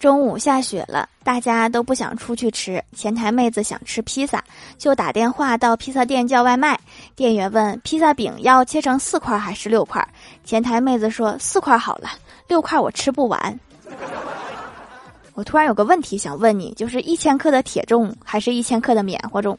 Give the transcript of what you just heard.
中午下雪了大家都不想出去吃前台妹子想吃披萨就打电话到披萨店叫外卖店员问披萨饼要切成四块还是六块？前台妹子说四块好了六块我吃不完。我突然有个问题想问你就是一千克的铁重还是一千克的棉花重？